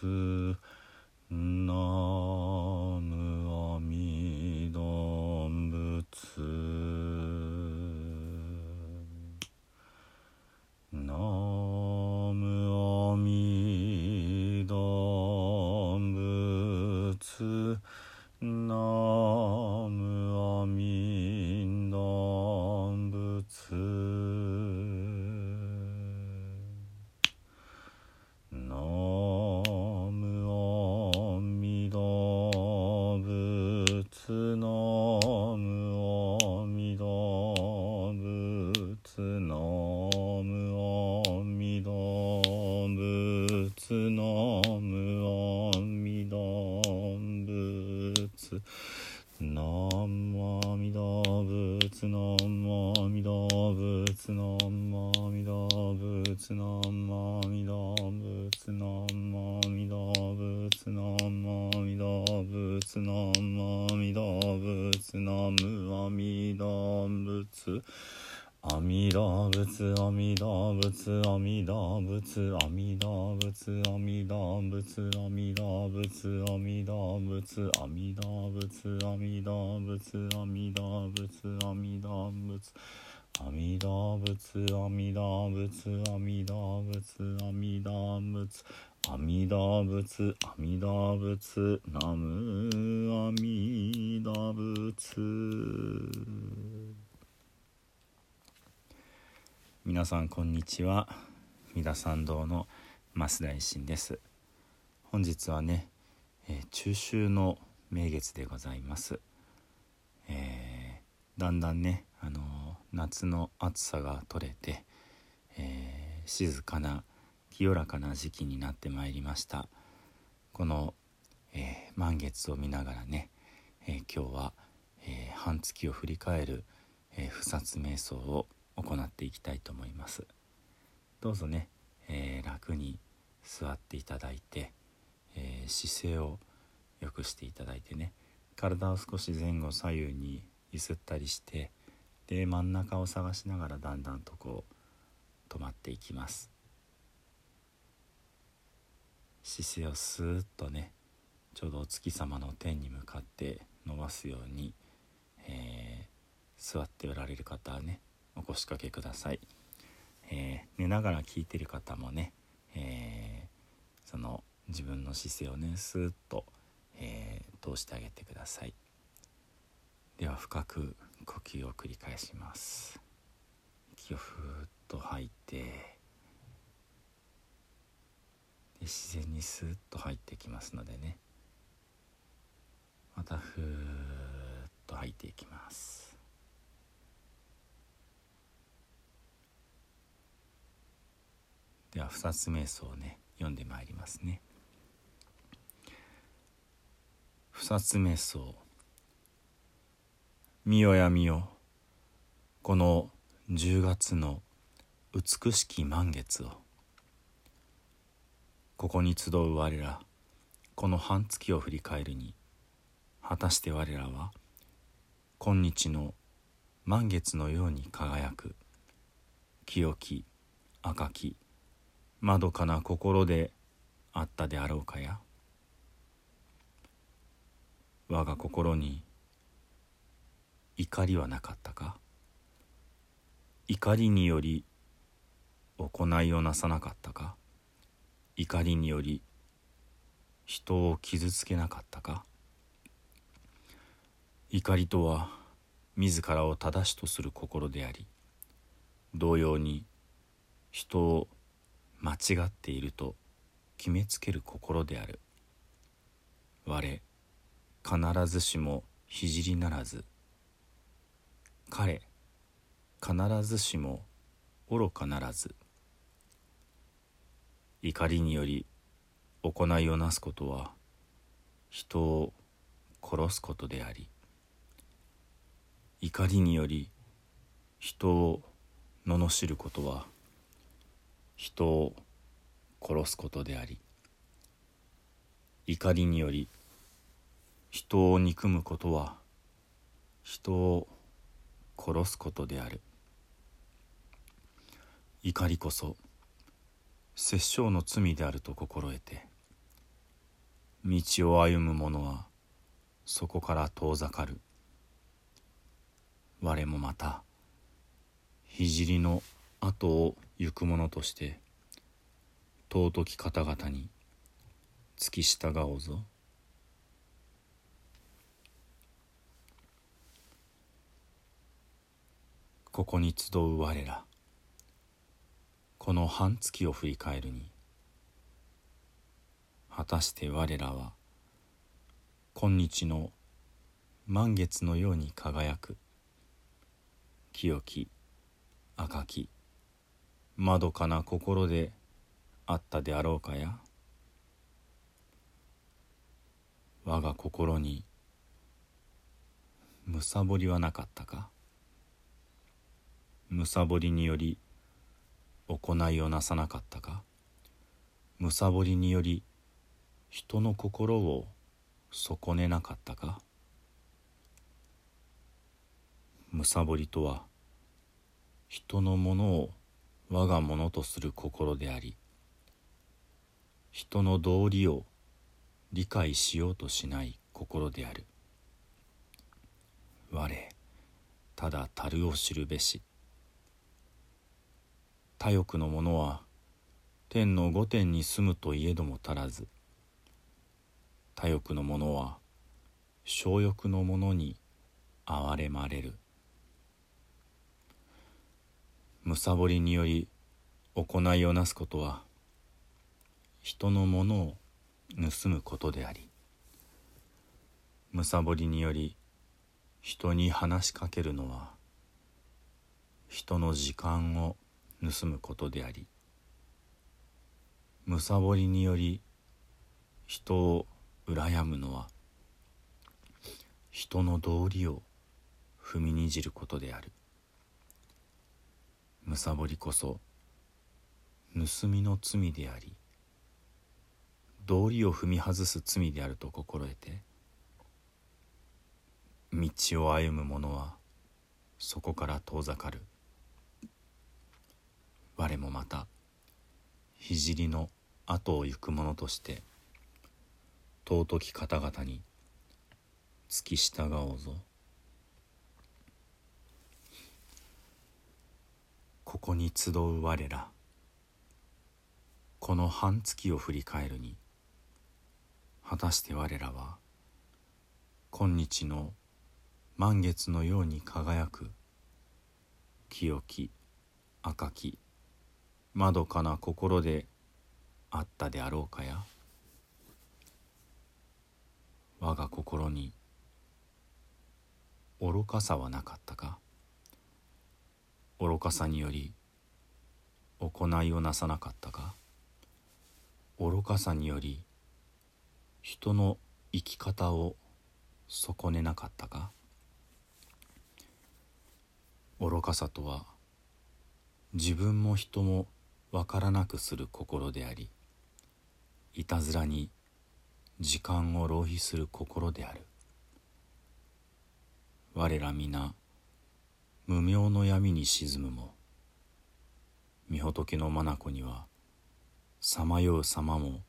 ナムアミドン仏。ナムアミドン仏。ナムムアミダ仏ナムアミダ仏ナムアミダ仏ナムアミダ仏ナムアミダ仏阿弥陀仏阿弥陀仏阿弥陀仏阿弥陀仏阿弥陀仏阿弥陀仏阿弥陀仏阿弥陀仏阿弥陀仏阿弥陀仏阿弥陀仏阿弥陀仏阿弥陀仏阿弥陀仏阿弥陀仏阿弥陀仏阿弥陀仏ナムアミダ仏。皆さんこんにちは。三田参道の増田維新です。本日はね、えー中秋の名月でございます、えーだんだんね、あのー夏の暑さが取れて、えー静かな清らかな時期になってまいりました。この、えー満月を見ながらね、えー今日は、えー半月を振り返る、えー、不殺瞑想を行っていきたいと思います。どうぞね、えー楽に座っていただいて、えー姿勢を良くしていただいてね体を少し前後左右に揺すったりしてで真ん中を探しながらだんだんとこう止まっていきます。姿勢をスーッとねちょうどお月様の天に向かって伸ばすように、えー座っておられる方はねお腰掛けください、えー寝ながら聞いてる方もね、えーその自分の姿勢をねスーッと、えー通してあげてください。では深く呼吸を繰り返します。息をふーっと吐いてで自然にスーッと入ってきますのでね。またふーっと吐いていきます。では二つ瞑想をね読んでまいりますね。二つ瞑想。見よや見よ。この10月の美しき満月を。ここに集う我らこの半月を振り返るに果たして我らは今日の満月のように輝く清き赤きまどかな心であったであろうかや。我が心に怒りはなかったか？怒りにより行いをなさなかったか？怒りにより人を傷つけなかったか？怒りとは自らを正しとする心であり同様に人を間違っていると決めつける心である。我必ずしも聖ならず彼必ずしも愚かならず怒りにより行いをなすことは人を殺すことであり怒りにより人を罵ることは人を殺すことであり怒りにより人を憎むことは人を殺すことである怒りこそ殺生の罪であると心得て道を歩む者はそこから遠ざかる我もまた聖の後を行く者として尊き方々に付き従おうぞ。ここに集う我ら。この半月を振り返るに果たして我らは今日の満月のように輝く。清き赤きまどかな心であったであろうかや。我が心にむさぼりはなかったか。むさぼりにより行いをなさなかったか？むさぼりにより人の心を損ねなかったか？むさぼりとは人のものを我がものとする心であり人の道理を理解しようとしない心である。我ただ樽を知るべし。他欲の者は天の御殿に住むといえども足らず。他欲の者は小欲の者に憐れまれる。むさぼりにより行いをなすことは人のものを盗むことでありむさぼりにより人に話しかけるのは人の時間を盗むことでありむさぼりにより人を羨むのは人の道理を踏みにじることである。むさぼりこそ盗みの罪であり道理を踏み外す罪であると心得て道を歩む者はそこから遠ざかる。我もまた聖の後を行く者として尊き方々に付き従おうぞ。ここに集う我らこの半月を振り返るに果たして我らは今日の満月のように輝く清き赤きまどかな心であったであろうかや？我が心に愚かさはなかったか？愚かさにより行いをなさなかったか？愚かさにより人の生き方を損ねなかったか？愚かさとは自分も人もわからなくする心でありいたずらに時間を浪費する心である。我ら皆無明の闇に沈むも御仏の眼にはさまよう様も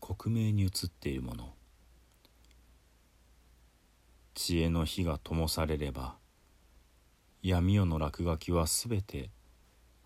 克明に映っているもの。知恵の火が灯されれば闇夜の落書きはすべて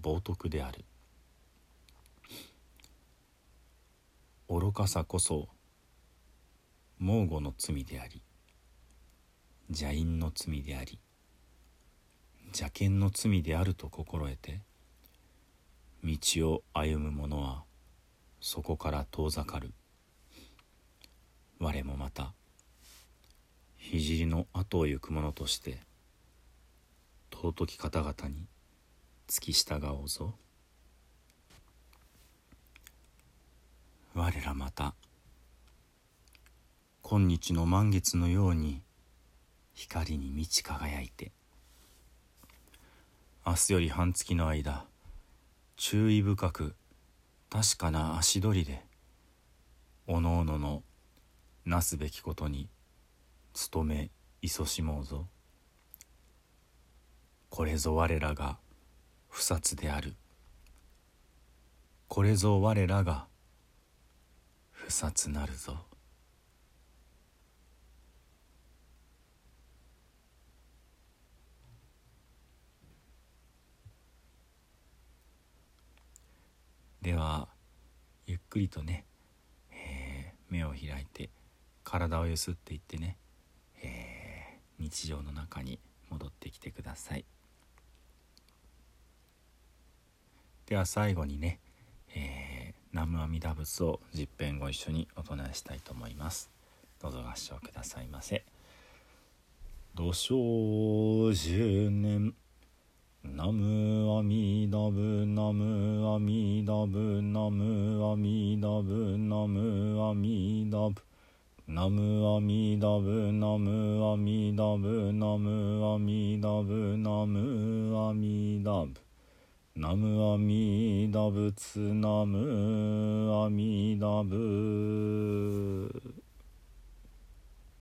冒涜である。愚かさこそ猛虎の罪であり邪因の罪であり邪見の罪であると心得て道を歩む者はそこから遠ざかる。我もまた聖の後を行く者として尊き方々に付き従おうぞ。我らまた今日の満月のように光に満ち輝いて明日より半月の間注意深く確かな足取りでおのおののなすべきことに努め勤しもうぞ。これぞ我らが不殺である。これぞ我らが不殺なるぞ。ではゆっくりとね、えー、目を開いて体をゆすっていってね、えー、日常の中に戻ってきてください。では最後にね、えー、南無阿弥陀仏を十遍ご一緒にお唱えしたいと思います。どうぞ合唱くださいませ。土生十年ナムアミダブナムアミダブナムアミダブナムアミダブナムアミダブナムアミダブナムアミダブナムアミダブナムアミダブツナムアミダブ。